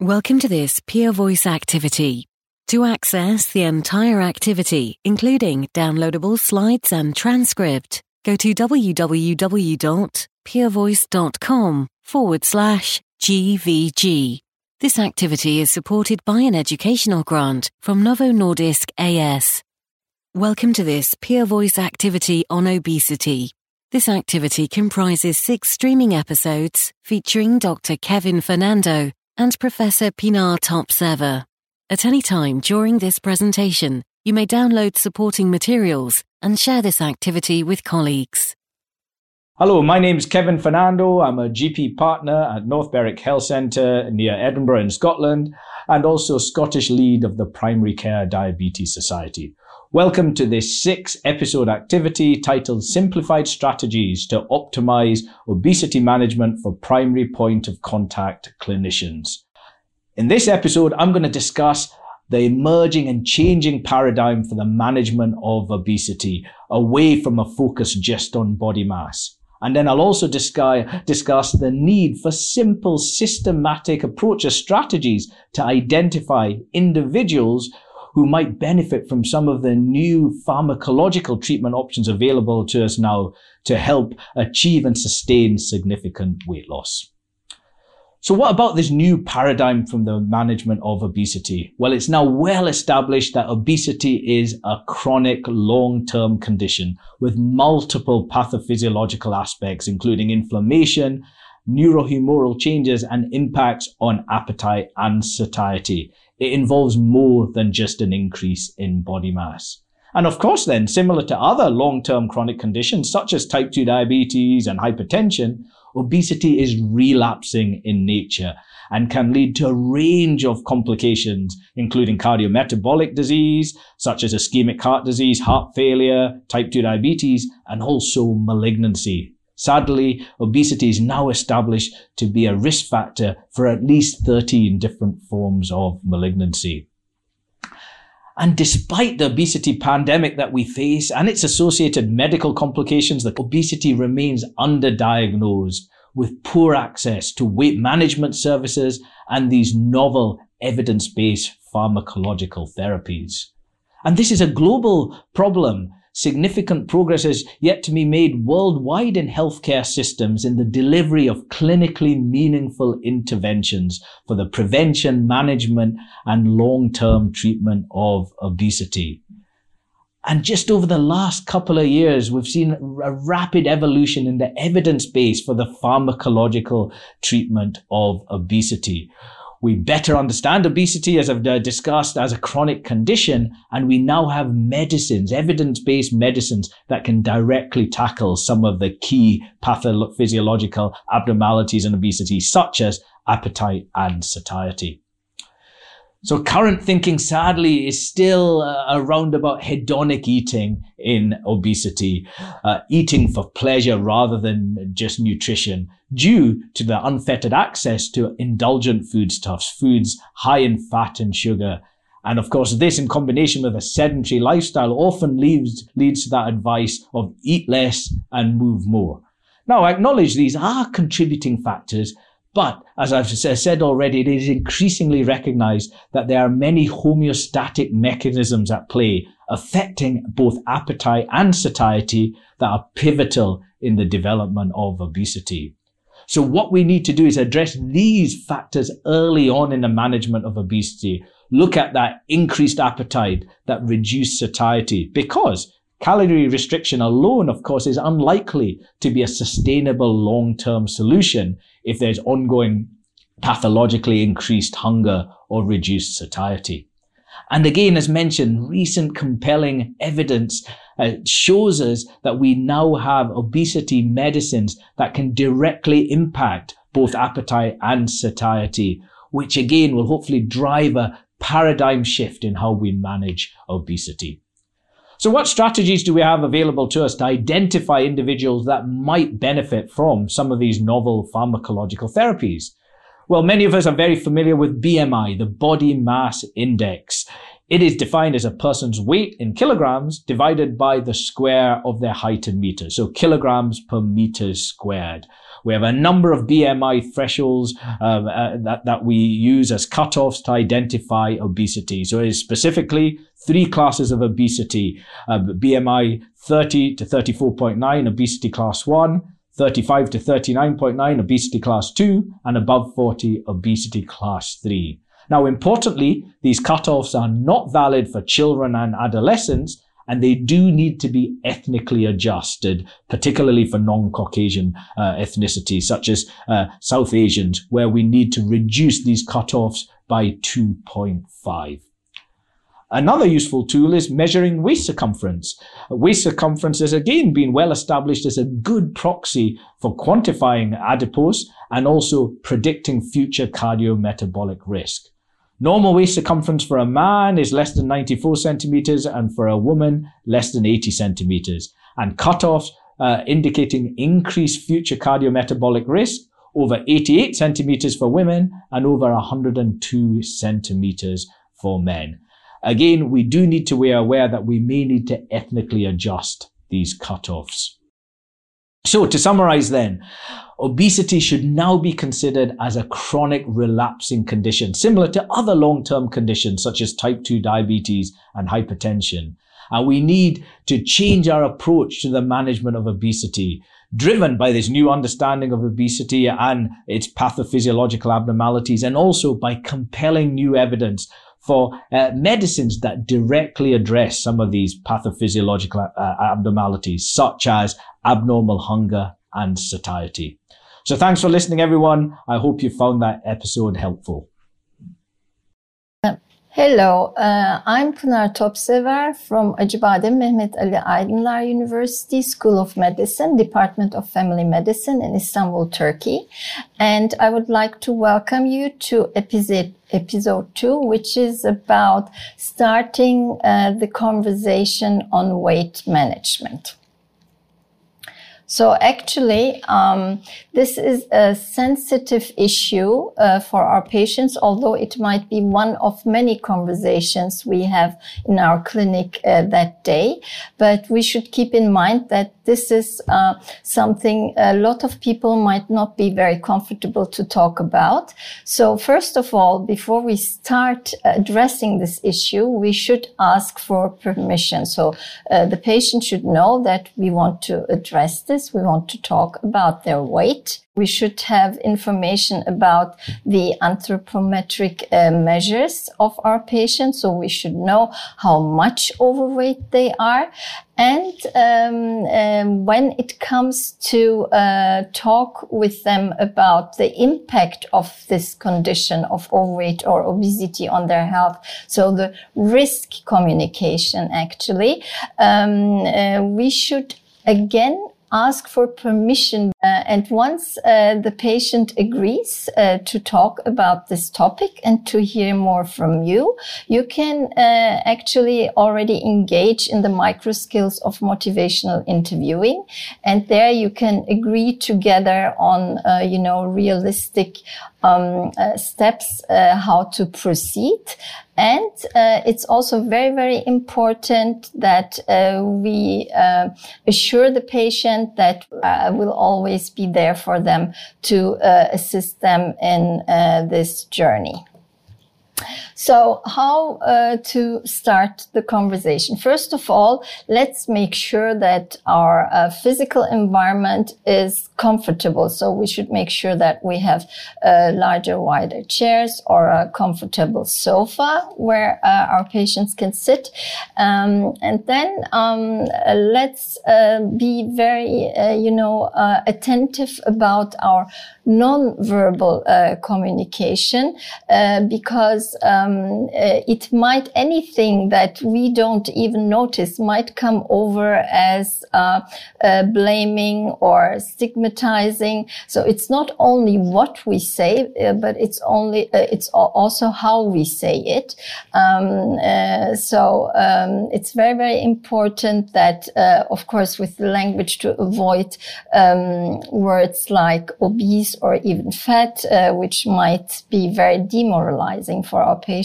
Welcome to this Peer Voice activity. To access the entire activity, including downloadable slides and transcript, go to www.peervoice.com forward slash GVG. This activity is supported by an educational grant from Novo Nordisk AS. Welcome to this Peer Voice activity on obesity. This activity comprises six streaming episodes featuring Dr. Kevin Fernando and Professor Pinar Topsever. At any time during this presentation, you may download supporting materials and share this activity with colleagues. Hello, my name is Kevin Fernando. I'm a GP partner at North Berwick Health Centre near Edinburgh in Scotland and also Scottish lead of the Primary Care Diabetes Society. Welcome to this six episode activity titled Simplified Strategies to Optimize Obesity Management for Primary Point of Contact Clinicians. In this episode, I'm going to discuss the emerging and changing paradigm for the management of obesity away from a focus just on body mass. And then I'll also discuss, the need for simple systematic approaches, strategies to identify individuals who might benefit from some of the new pharmacological treatment options available to us now to help achieve and sustain significant weight loss. So what about this new paradigm from the management of obesity? Well, it's now well established that obesity is a chronic long-term condition with multiple pathophysiological aspects, including inflammation, neurohumoral changes and impacts on appetite and satiety. It involves more than just an increase in body mass. And of course, then, similar to other long-term chronic conditions such as type 2 diabetes and hypertension, obesity is relapsing in nature and can lead to a range of complications, including cardiometabolic disease, such as ischemic heart disease, heart failure, type 2 diabetes, and also malignancy. Sadly, obesity is now established to be a risk factor for at least 13 different forms of malignancy. And despite the obesity pandemic that we face and its associated medical complications, the obesity remains underdiagnosed with poor access to weight management services and these novel evidence-based pharmacological therapies. And this is a global problem significant progress is yet to be made worldwide in healthcare systems in the delivery of clinically meaningful interventions for the prevention, management, and long-term treatment of obesity. And just over the last couple of years, we've seen a rapid evolution in the evidence base for the pharmacological treatment of obesity. We better understand obesity, as I've uh, discussed, as a chronic condition, and we now have medicines, evidence-based medicines that can directly tackle some of the key pathophysiological abnormalities in obesity, such as appetite and satiety. So current thinking, sadly, is still uh, around about hedonic eating in obesity, uh, eating for pleasure rather than just nutrition, due to the unfettered access to indulgent foodstuffs, foods high in fat and sugar. And of course, this in combination with a sedentary lifestyle often leads, leads to that advice of eat less and move more. Now, I acknowledge these are contributing factors, but as I've said already, it is increasingly recognized that there are many homeostatic mechanisms at play affecting both appetite and satiety that are pivotal in the development of obesity. So what we need to do is address these factors early on in the management of obesity. Look at that increased appetite, that reduced satiety, because calorie restriction alone, of course, is unlikely to be a sustainable long-term solution if there's ongoing pathologically increased hunger or reduced satiety. And again, as mentioned, recent compelling evidence uh, shows us that we now have obesity medicines that can directly impact both appetite and satiety, which again will hopefully drive a paradigm shift in how we manage obesity. So what strategies do we have available to us to identify individuals that might benefit from some of these novel pharmacological therapies? Well, many of us are very familiar with BMI, the body mass index. It is defined as a person's weight in kilograms divided by the square of their height in meters. So kilograms per meter squared. We have a number of BMI thresholds um, uh, that, that we use as cutoffs to identify obesity. So it is specifically three classes of obesity, uh, BMI 30 to 34.9, obesity class 1, 35 to 39.9, obesity class 2, and above 40, obesity class 3. Now, importantly, these cutoffs are not valid for children and adolescents, and they do need to be ethnically adjusted, particularly for non-Caucasian uh, ethnicities, such as uh, South Asians, where we need to reduce these cutoffs by 2.5. Another useful tool is measuring waist circumference. Waist circumference has again been well established as a good proxy for quantifying adipose and also predicting future cardiometabolic risk. Normal waist circumference for a man is less than 94 centimeters and for a woman less than 80 centimeters. And cutoffs uh, indicating increased future cardiometabolic risk over 88 centimeters for women and over 102 centimeters for men. Again, we do need to be aware that we may need to ethnically adjust these cutoffs. So to summarize then, obesity should now be considered as a chronic relapsing condition, similar to other long-term conditions such as type 2 diabetes and hypertension. And we need to change our approach to the management of obesity, driven by this new understanding of obesity and its pathophysiological abnormalities, and also by compelling new evidence for uh, medicines that directly address some of these pathophysiological uh, abnormalities, such as abnormal hunger and satiety. So thanks for listening, everyone. I hope you found that episode helpful. Hello, uh, I'm Pınar Topsever from Acıbadem Mehmet Ali Aydınlar University School of Medicine, Department of Family Medicine in Istanbul, Turkey. And I would like to welcome you to episode, episode two, which is about starting uh, the conversation on weight management. So actually, um, this is a sensitive issue uh, for our patients, although it might be one of many conversations we have in our clinic uh, that day. But we should keep in mind that this is uh, something a lot of people might not be very comfortable to talk about. So first of all, before we start addressing this issue, we should ask for permission. So uh, the patient should know that we want to address this we want to talk about their weight. We should have information about the anthropometric uh, measures of our patients. So we should know how much overweight they are. And um, um, when it comes to uh, talk with them about the impact of this condition of overweight or obesity on their health, so the risk communication actually, um, uh, we should again ask for permission. Uh, and once uh, the patient agrees uh, to talk about this topic and to hear more from you, you can uh, actually already engage in the micro skills of motivational interviewing. And there you can agree together on, uh, you know, realistic um, uh, steps how to proceed. And uh, it's also very, very important that uh, we uh, assure the patient that uh, will always be there for them to uh, assist them in uh, this journey. So how uh, to start the conversation? First of all, let's make sure that our uh, physical environment is comfortable. So we should make sure that we have uh, larger, wider chairs or a comfortable sofa where uh, our patients can sit. Um, and then um, let's uh, be very, uh, you know, attentive about our non-verbal communication because um, um, uh, it might anything that we don't even notice might come over as uh, uh, blaming or stigmatizing. So it's not only what we say, uh, but it's only uh, it's also how we say it. Um, uh, so um, it's very very important that, of course, with the language to avoid um, words like obese or even fat, which might be very demoralizing for our patients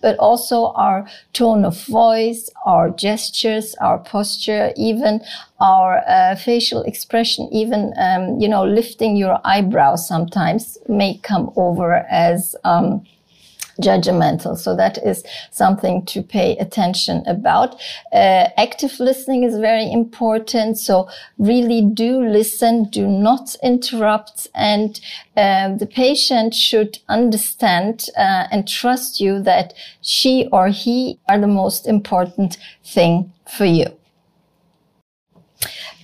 but also our tone of voice, our gestures, our posture, even our uh, facial expression, even, um, you know, lifting your eyebrows sometimes may come over as, um, judgmental. So that is something to pay attention about. Uh, active listening is very important. So really do listen, do not interrupt. And uh, the patient should understand uh, and trust you that she or he are the most important thing for you.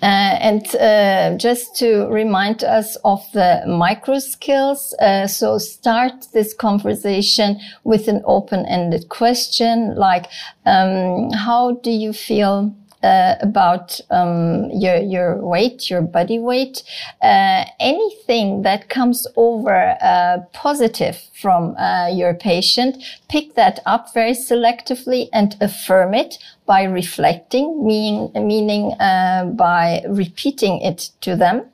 Uh, and uh, just to remind us of the micro skills, uh, so start this conversation with an open-ended question like, um, "How do you feel uh, about um, your your weight, your body weight, uh, anything that comes over uh, positive from your patient, pick that up very selectively and affirm it by reflecting, meaning, meaning uh, by repeating it to them.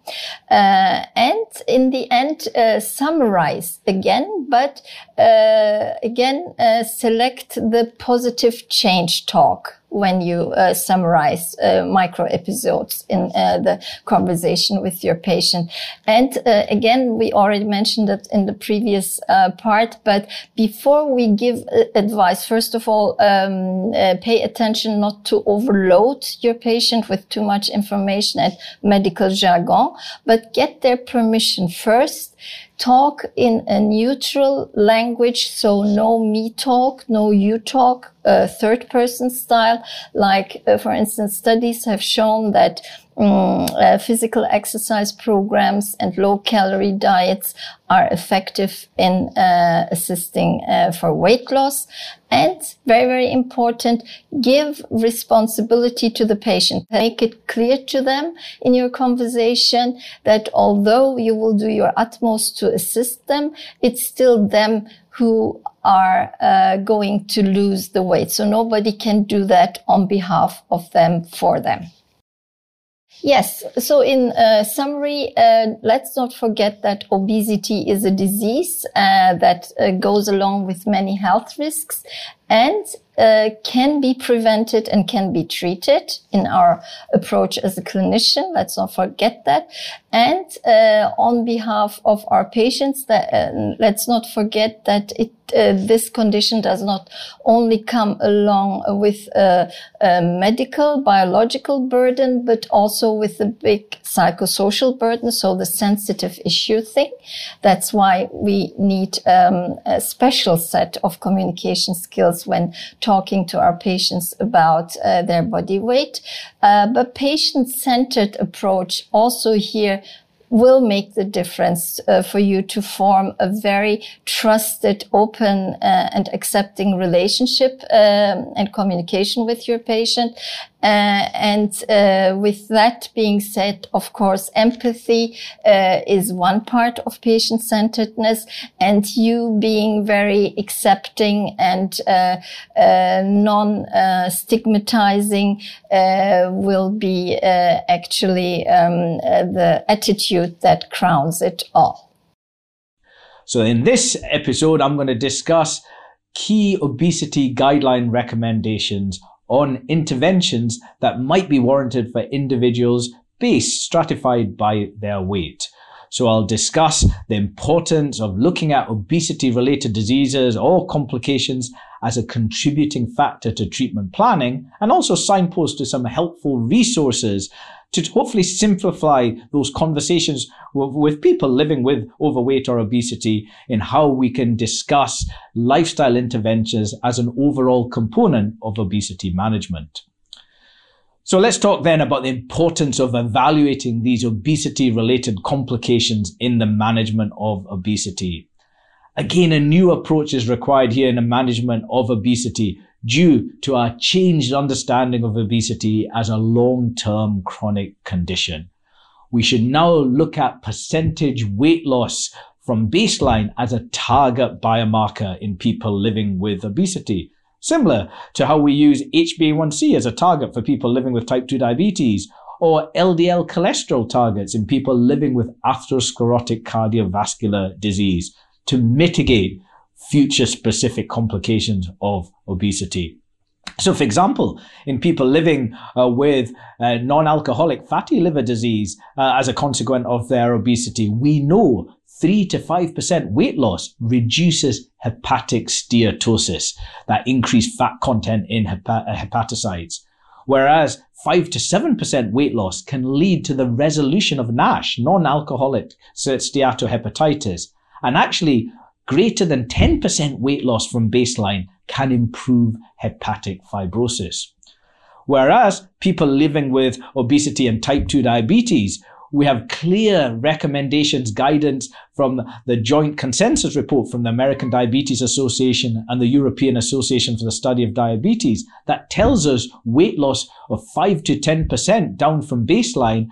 Uh, and in the end, uh, summarize again, but uh, again, uh, select the positive change talk when you uh, summarize uh, micro episodes in uh, the conversation with your patient. And uh, again, we already mentioned it in the previous part, but before we give advice, first of all, um, pay attention not to overload your patient with too much information and medical jargon, but get their permission first. Talk in a neutral language, so no me talk, no you talk, uh, third person style. Like, uh, for instance, studies have shown that um, uh, physical exercise programs and low calorie diets are effective in uh, assisting uh, for weight loss. And very, very important, give responsibility to the patient. Make it clear to them in your conversation that although you will do your utmost to assist them, it's still them who are uh, going to lose the weight. So nobody can do that on behalf of them for them. Yes. So in uh, summary, uh, let's not forget that obesity is a disease uh, that uh, goes along with many health risks and uh, can be prevented and can be treated in our approach as a clinician. Let's not forget that. And uh, on behalf of our patients, that, let's not forget that it uh, this condition does not only come along with a, a, medical, biological burden, but also with a big psychosocial burden. So the sensitive issue thing. That's why we need um, a special set of communication skills when talking to our patients about uh, their body weight. Uh, but patient-centered approach also here will make the difference uh, for you to form a very trusted, open, uh, and accepting relationship um, and communication with your patient. Uh, and uh, with that being said, of course, empathy uh, is one part of patient-centeredness, and you being very accepting and non-stigmatizing uh, will be actually um, the attitude that crowns it all. So, in this episode, I'm going to discuss key obesity guideline recommendations on interventions that might be warranted for individuals based stratified by their weight. So I'll discuss the importance of looking at obesity related diseases or complications as a contributing factor to treatment planning and also signpost to some helpful resources to hopefully simplify those conversations with, with, people living with overweight or obesity in how we can discuss lifestyle interventions as an overall component of obesity management. So let's talk then about the importance of evaluating these obesity related complications in the management of obesity. Again, a new approach is required here in the management of obesity due to our changed understanding of obesity as a long-term chronic condition. We should now look at percentage weight loss from baseline as a target biomarker in people living with obesity similar to how we use HbA1c as a target for people living with type 2 diabetes, or LDL cholesterol targets in people living with atherosclerotic cardiovascular disease to mitigate future specific complications of obesity. So, for example, in people living uh, with uh, non-alcoholic fatty liver disease uh, as a consequence of their obesity, we know 3 to 5% weight loss reduces hepatic steatosis, that increased fat content in hepa- hepatocytes. Whereas 5 to 7% weight loss can lead to the resolution of NASH, non-alcoholic steatohepatitis. And actually, greater than 10% weight loss from baseline can improve hepatic fibrosis. Whereas people living with obesity and type 2 diabetes, we have clear recommendations, guidance from the joint consensus report from the American Diabetes Association and the European Association for the Study of Diabetes that tells us weight loss of 5 to 10% down from baseline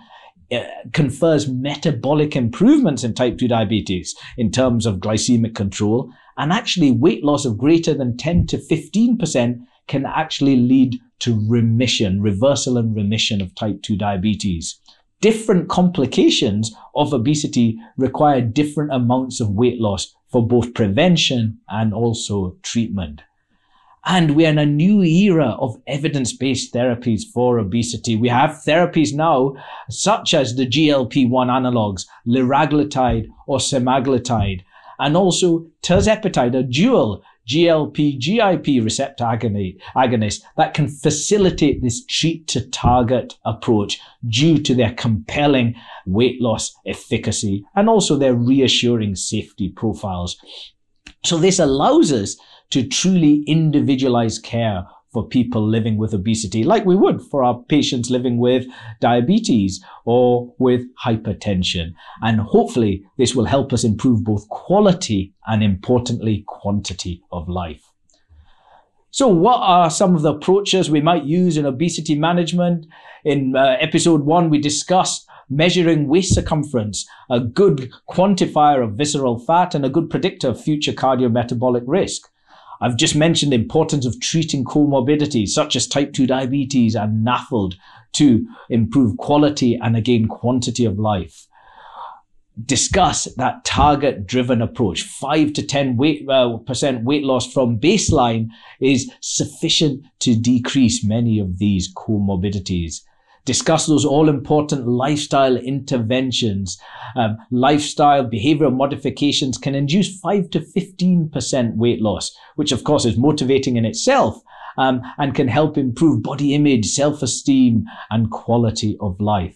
Uh, confers metabolic improvements in type 2 diabetes in terms of glycemic control. And actually, weight loss of greater than 10 to 15% can actually lead to remission, reversal and remission of type 2 diabetes. Different complications of obesity require different amounts of weight loss for both prevention and also treatment. And we're in a new era of evidence-based therapies for obesity. We have therapies now, such as the GLP-1 analogs, liraglutide or semaglutide, and also tirzepatide, a dual GLP GIP receptor agonist that can facilitate this treat to target approach due to their compelling weight loss efficacy and also their reassuring safety profiles. So this allows us to truly individualize care for people living with obesity, like we would for our patients living with diabetes or with hypertension. And hopefully this will help us improve both quality and importantly, quantity of life. So what are some of the approaches we might use in obesity management? In uh, episode one, we discussed measuring waist circumference, a good quantifier of visceral fat and a good predictor of future cardiometabolic risk. I've just mentioned the importance of treating comorbidities such as type 2 diabetes and NAFLD to improve quality and again quantity of life. Discuss that target driven approach. 5 to 10 weight, uh, percent weight loss from baseline is sufficient to decrease many of these comorbidities discuss those all important lifestyle interventions. Um, lifestyle behavioral modifications can induce 5 to 15% weight loss, which of course is motivating in itself. Um, and can help improve body image, self-esteem, and quality of life.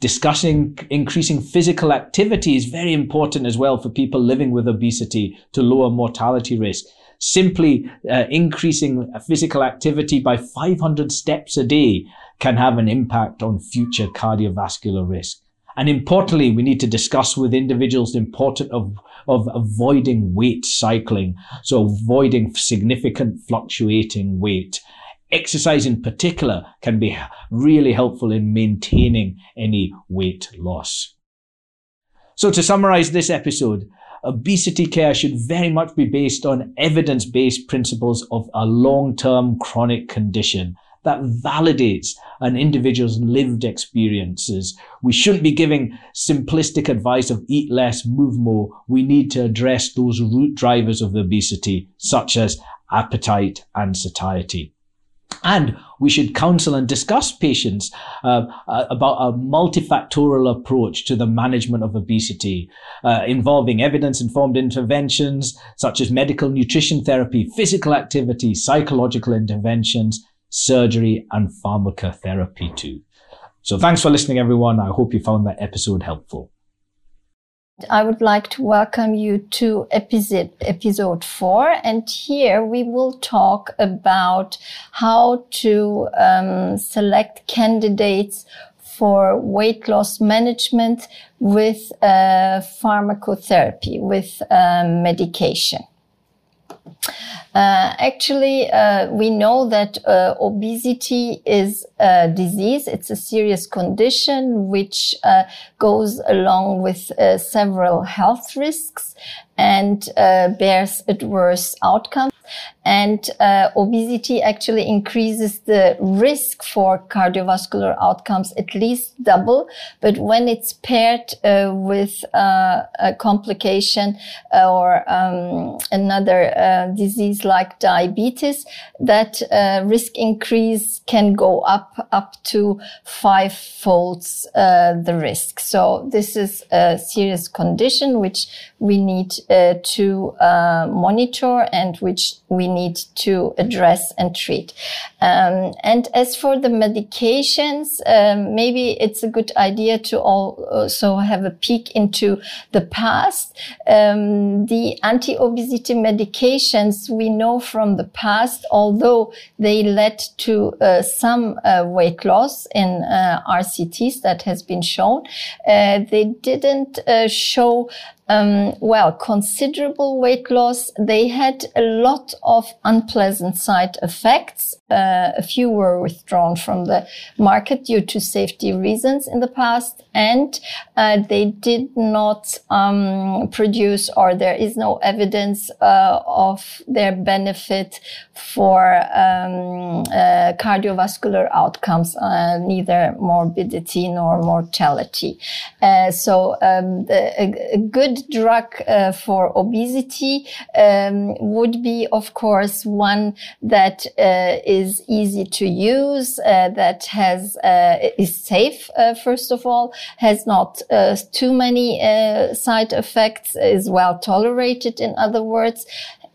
Discussing increasing physical activity is very important as well for people living with obesity to lower mortality risk simply uh, increasing physical activity by 500 steps a day can have an impact on future cardiovascular risk. And importantly, we need to discuss with individuals the importance of, of avoiding weight cycling. So avoiding significant fluctuating weight. Exercise in particular can be really helpful in maintaining any weight loss. So to summarize this episode, obesity care should very much be based on evidence-based principles of a long-term chronic condition that validates an individual's lived experiences. We shouldn't be giving simplistic advice of eat less, move more. We need to address those root drivers of obesity, such as appetite and satiety. And we should counsel and discuss patients uh, uh, about a multifactorial approach to the management of obesity, uh, involving evidence-informed interventions such as medical nutrition therapy, physical activity, psychological interventions, surgery, and pharmacotherapy too. So thanks for listening, everyone. I hope you found that episode helpful. I would like to welcome you to episode, episode four. And here we will talk about how to um, select candidates for weight loss management with uh, pharmacotherapy, with um, medication. Uh, actually, uh, we know that uh, obesity is a disease. It's a serious condition which uh, goes along with uh, several health risks and uh, bears adverse outcomes. And uh, obesity actually increases the risk for cardiovascular outcomes at least double. But when it's paired uh, with uh, a complication or um, another uh, disease like diabetes, that uh, risk increase can go up up to five folds uh, the risk. So this is a serious condition which we need to monitor and which we need to address and treat. Um, and as for the medications, um, maybe it's a good idea to also have a peek into the past. Um, the anti-obesity medications we know from the past, although they led to uh, some uh, weight loss in uh, RCTs that has been shown, uh, they didn't uh, show um, well, considerable weight loss. They had a lot of unpleasant side effects. Uh, a few were withdrawn from the market due to safety reasons in the past, and uh, they did not um, produce, or there is no evidence uh, of their benefit for um, uh, cardiovascular outcomes, uh, neither morbidity nor mortality. Uh, so um, a, a good drug uh, for obesity um, would be, of course, one that uh, is easy to use, uh, that has uh, is safe. Uh, first of all, has not uh, too many side effects, is well tolerated. In other words,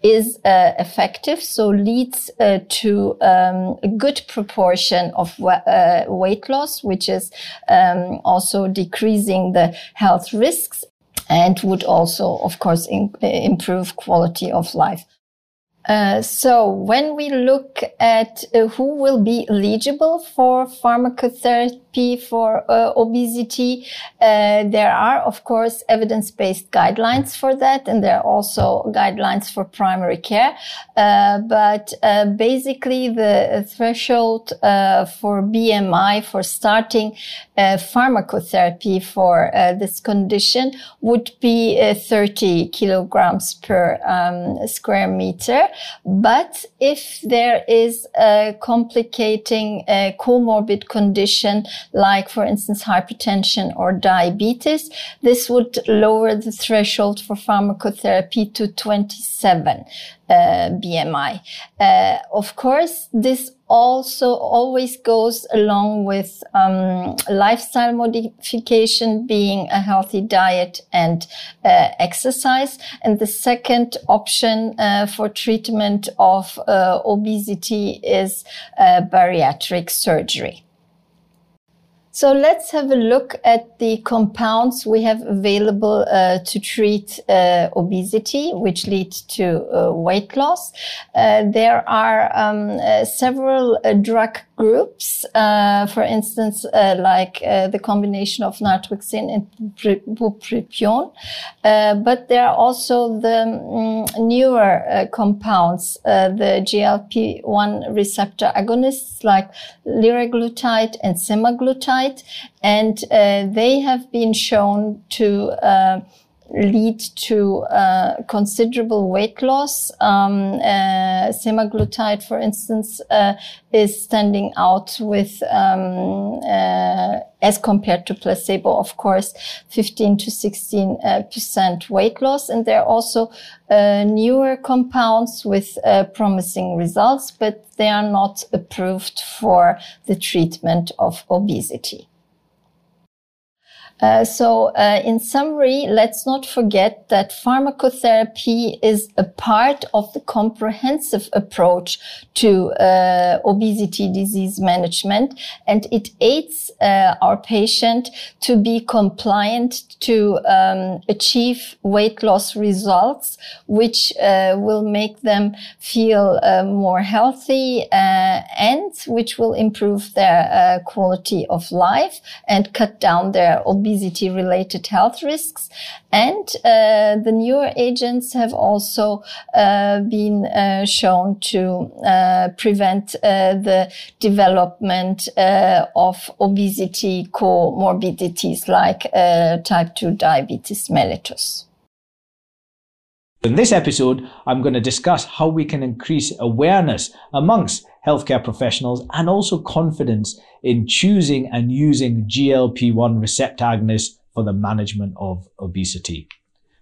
is uh, effective, so leads uh, to um, a good proportion of uh, weight loss, which is um, also decreasing the health risks and would also, of course, in, improve quality of life. Uh, so when we look at uh, who will be eligible for pharmacotherapy for uh, obesity, uh, there are, of course, evidence-based guidelines for that, and there are also guidelines for primary care. Uh, but basically, the threshold for BMI for starting pharmacotherapy for this condition would be 30 kilograms per um, square meter. But if there is a complicating comorbid condition, like for instance hypertension or diabetes, this would lower the threshold for pharmacotherapy to 27 uh, BMI. Uh, of course, this also always goes along with um, lifestyle modification being a healthy diet and uh, exercise and the second option uh, for treatment of uh, obesity is uh, bariatric surgery so let's have a look at the compounds we have available uh, to treat uh, obesity, which lead to uh, weight loss. Uh, there are um, uh, several uh, drug groups, for instance, like the combination of naltrexone and bupropion. but there are also the um, newer compounds, the GLP-1 receptor agonists like liraglutide and semaglutide and uh, they have been shown to uh, lead to uh, considerable weight loss. Um, uh, semaglutide, for instance, uh, is standing out with, um, uh, as compared to placebo, of course, 15 to 16 percent weight loss. And there are also newer compounds with promising results, but they are not approved for the treatment of obesity. Uh, so, uh, in summary, let's not forget that pharmacotherapy is a part of the comprehensive approach to uh, obesity disease management, and it aids uh, our patient to be compliant to um, achieve weight loss results, which uh, will make them feel more healthy and which will improve their quality of life and cut down their obesity obesity related health risks. And uh, the newer agents have also uh, been uh, shown to uh, prevent uh, the development uh, of obesity comorbidities like type 2 diabetes mellitus. In this episode, I'm going to discuss how we can increase awareness amongst healthcare professionals and also confidence in choosing and using GLP-1 receptor agonists for the management of obesity.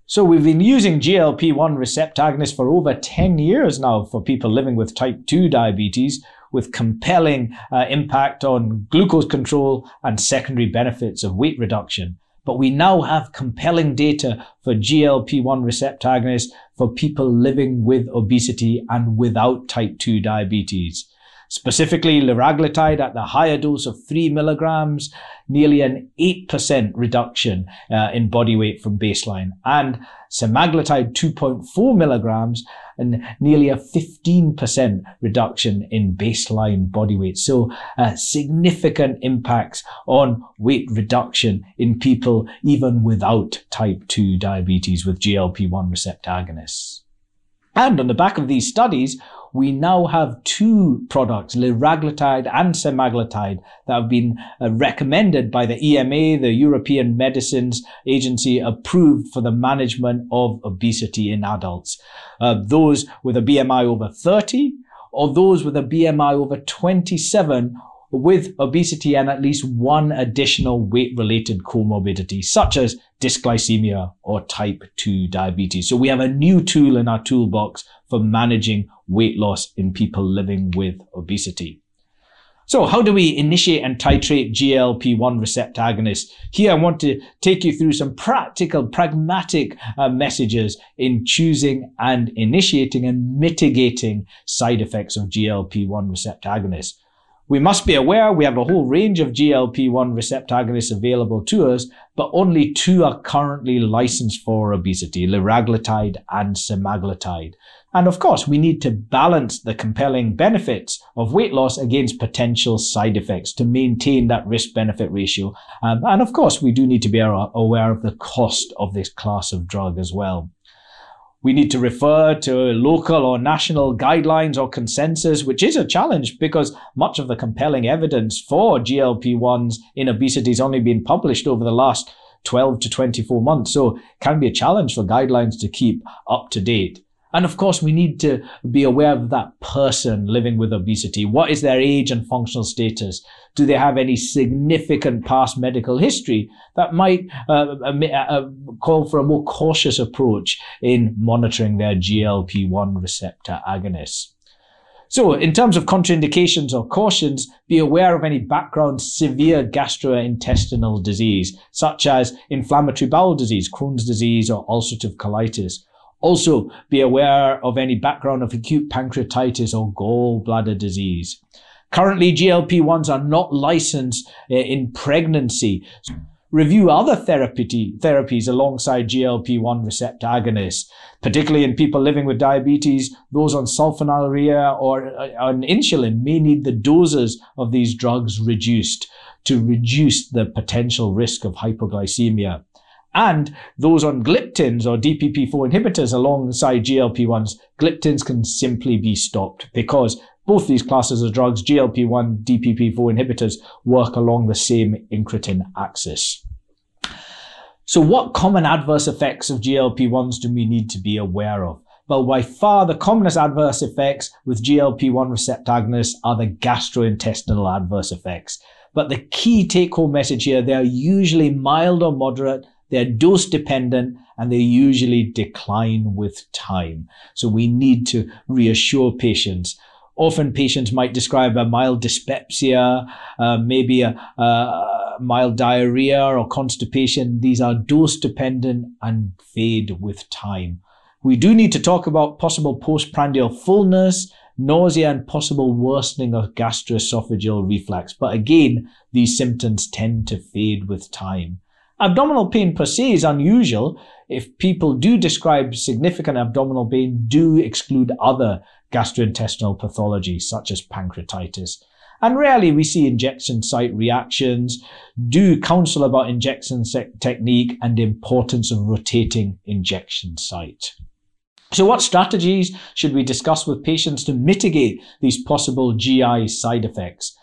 So we've been using GLP-1 receptor agonists for over 10 years now for people living with type 2 diabetes with compelling uh, impact on glucose control and secondary benefits of weight reduction. But we now have compelling data for GLP-1 receptor agonists for people living with obesity and without type 2 diabetes. Specifically, liraglutide at the higher dose of 3 milligrams, nearly an 8% reduction uh, in body weight from baseline, and semaglutide 2.4 milligrams, and nearly a 15% reduction in baseline body weight. So uh, significant impacts on weight reduction in people even without type 2 diabetes with GLP-1 receptor agonists. And on the back of these studies, we now have two products, liraglutide and semaglutide, that have been uh, recommended by the EMA, the European Medicines Agency, approved for the management of obesity in adults. Uh, those with a BMI over 30 or those with a BMI over 27 with obesity and at least one additional weight related comorbidity, such as dysglycemia or type 2 diabetes. So we have a new tool in our toolbox for managing weight loss in people living with obesity. So how do we initiate and titrate GLP-1 receptor agonists? Here I want to take you through some practical, pragmatic uh, messages in choosing and initiating and mitigating side effects of GLP-1 receptor agonists. We must be aware we have a whole range of GLP-1 receptor agonists available to us, but only two are currently licensed for obesity, liraglutide and semaglutide. And of course, we need to balance the compelling benefits of weight loss against potential side effects to maintain that risk benefit ratio. Um, and of course, we do need to be aware of the cost of this class of drug as well. We need to refer to local or national guidelines or consensus, which is a challenge because much of the compelling evidence for GLP-1s in obesity has only been published over the last 12 to 24 months. So it can be a challenge for guidelines to keep up to date. And of course, we need to be aware of that person living with obesity. What is their age and functional status? Do they have any significant past medical history that might uh, uh, uh, call for a more cautious approach in monitoring their GLP-1 receptor agonists? So, in terms of contraindications or cautions, be aware of any background severe gastrointestinal disease, such as inflammatory bowel disease, Crohn's disease, or ulcerative colitis. Also, be aware of any background of acute pancreatitis or gallbladder disease. Currently, GLP-1s are not licensed uh, in pregnancy. Review other therapy, therapies alongside GLP-1 receptor agonists, particularly in people living with diabetes. Those on sulfonylurea or uh, on insulin may need the doses of these drugs reduced to reduce the potential risk of hypoglycemia. And those on gliptins or DPP4 inhibitors alongside GLP-1s, gliptins can simply be stopped because both these classes of drugs, GLP-1, DPP4 inhibitors, work along the same incretin axis. So what common adverse effects of GLP-1s do we need to be aware of? Well, by far the commonest adverse effects with GLP-1 receptor agonists are the gastrointestinal adverse effects. But the key take home message here, they are usually mild or moderate they're dose dependent and they usually decline with time. So we need to reassure patients. Often patients might describe a mild dyspepsia, uh, maybe a, a mild diarrhea or constipation. These are dose dependent and fade with time. We do need to talk about possible postprandial fullness, nausea, and possible worsening of gastroesophageal reflux. But again, these symptoms tend to fade with time. Abdominal pain per se is unusual. If people do describe significant abdominal pain, do exclude other gastrointestinal pathologies such as pancreatitis. And rarely we see injection site reactions. Do counsel about injection technique and the importance of rotating injection site. So what strategies should we discuss with patients to mitigate these possible GI side effects?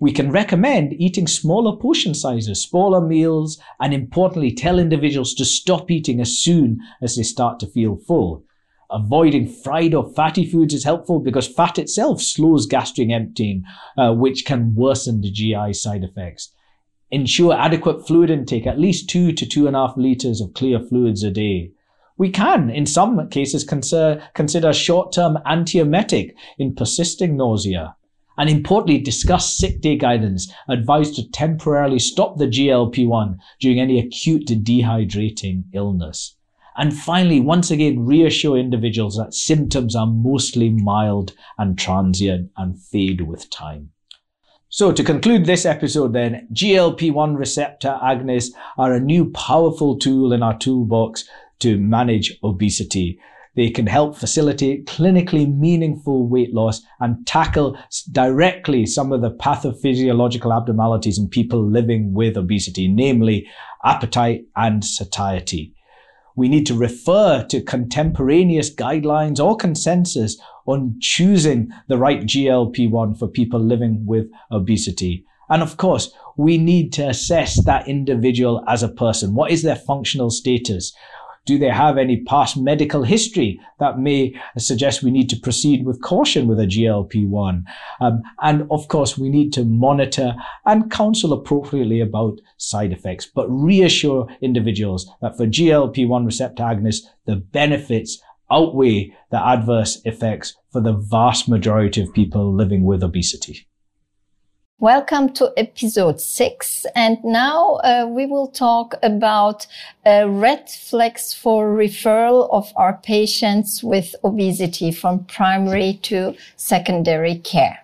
We can recommend eating smaller portion sizes, smaller meals, and importantly, tell individuals to stop eating as soon as they start to feel full. Avoiding fried or fatty foods is helpful because fat itself slows gastric emptying, uh, which can worsen the GI side effects. Ensure adequate fluid intake, at least two to two and a half liters of clear fluids a day. We can, in some cases, consider, consider short-term antiemetic in persisting nausea. And importantly, discuss sick day guidance, advised to temporarily stop the GLP-1 during any acute dehydrating illness. And finally, once again, reassure individuals that symptoms are mostly mild and transient and fade with time. So to conclude this episode then, GLP-1 receptor agonists are a new powerful tool in our toolbox to manage obesity. They can help facilitate clinically meaningful weight loss and tackle directly some of the pathophysiological abnormalities in people living with obesity, namely appetite and satiety. We need to refer to contemporaneous guidelines or consensus on choosing the right GLP-1 for people living with obesity. And of course, we need to assess that individual as a person. What is their functional status? Do they have any past medical history that may suggest we need to proceed with caution with a GLP-1? Um, and of course, we need to monitor and counsel appropriately about side effects, but reassure individuals that for GLP-1 receptor agonists, the benefits outweigh the adverse effects for the vast majority of people living with obesity. Welcome to episode six. And now uh, we will talk about uh, red flags for referral of our patients with obesity from primary to secondary care.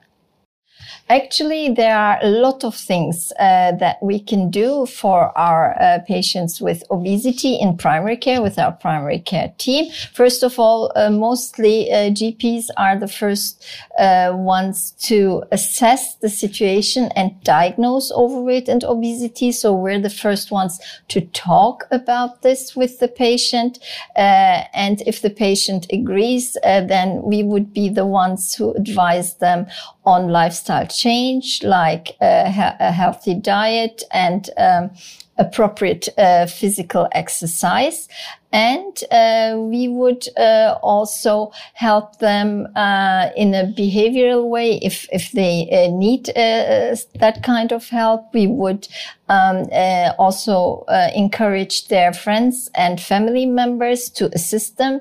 Actually, there are a lot of things uh, that we can do for our uh, patients with obesity in primary care with our primary care team. First of all, uh, mostly uh, GPs are the first uh, ones to assess the situation and diagnose overweight and obesity. So we're the first ones to talk about this with the patient. Uh, and if the patient agrees, then we would be the ones who advise them on lifestyle change like a, a healthy diet and um, appropriate uh, physical exercise. And uh, we would uh, also help them uh, in a behavioral way if if they uh, need uh, that kind of help. We would um, also encourage their friends and family members to assist them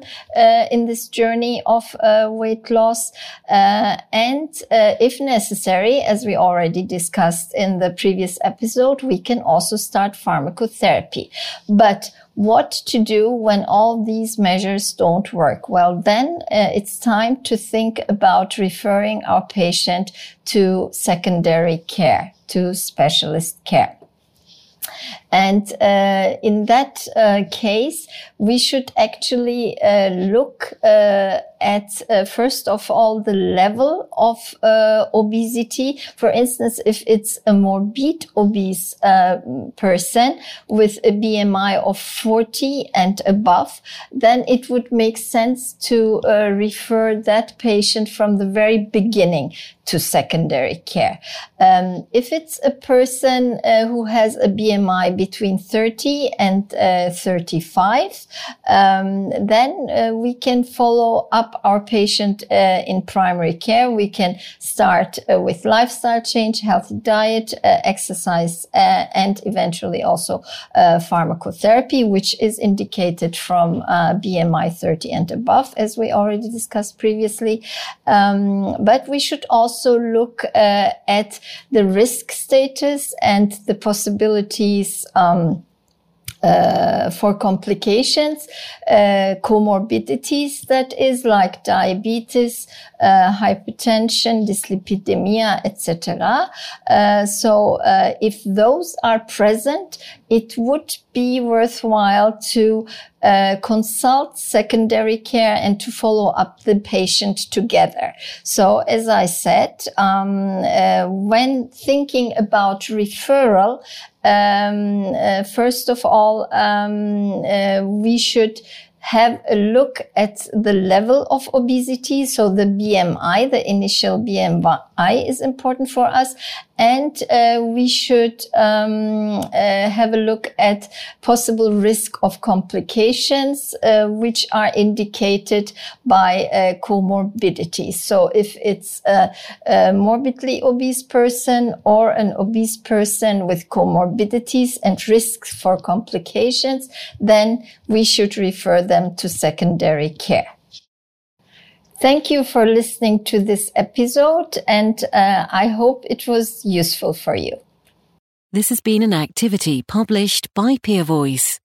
in this journey of weight loss. and if necessary, as we already discussed in the previous episode, we can also start pharmacotherapy. But what to do when all these measures don't work? Well, then uh, it's time to think about referring our patient to secondary care, to specialist care. And uh, in that uh, case, we should actually uh, look uh, at uh, first of all the level of uh, obesity. For instance, if it's a morbid obese person with a BMI of 40 and above, then it would make sense to refer that patient from the very beginning to secondary care. Um, if it's a person who has a BMI between 30 and uh, 35, um, then uh, we can follow up our patient uh, in primary care. We can start uh, with lifestyle change, healthy diet, uh, exercise, uh, and eventually also pharmacotherapy, which is indicated from BMI 30 and above, as we already discussed previously. Um, but we should also look at the risk status and the possibilities um, uh, for complications, uh, comorbidities, that is like diabetes, uh, hypertension, dyslipidemia, etc. Uh, so uh, if those are present, it would be worthwhile to uh, consult secondary care and to follow up the patient together. So, as I said, um, when thinking about referral, um, uh, first of all, um, uh, we should have a look at the level of obesity. So the BMI, the initial BMI is important for us. And uh, we should um, uh, have a look at possible risk of complications, uh, which are indicated by uh, comorbidities. So if it's a, a morbidly obese person or an obese person with comorbidities and risks for complications, then we should refer them to secondary care. Thank you for listening to this episode, and uh, I hope it was useful for you. This has been an activity published by PeerVoice.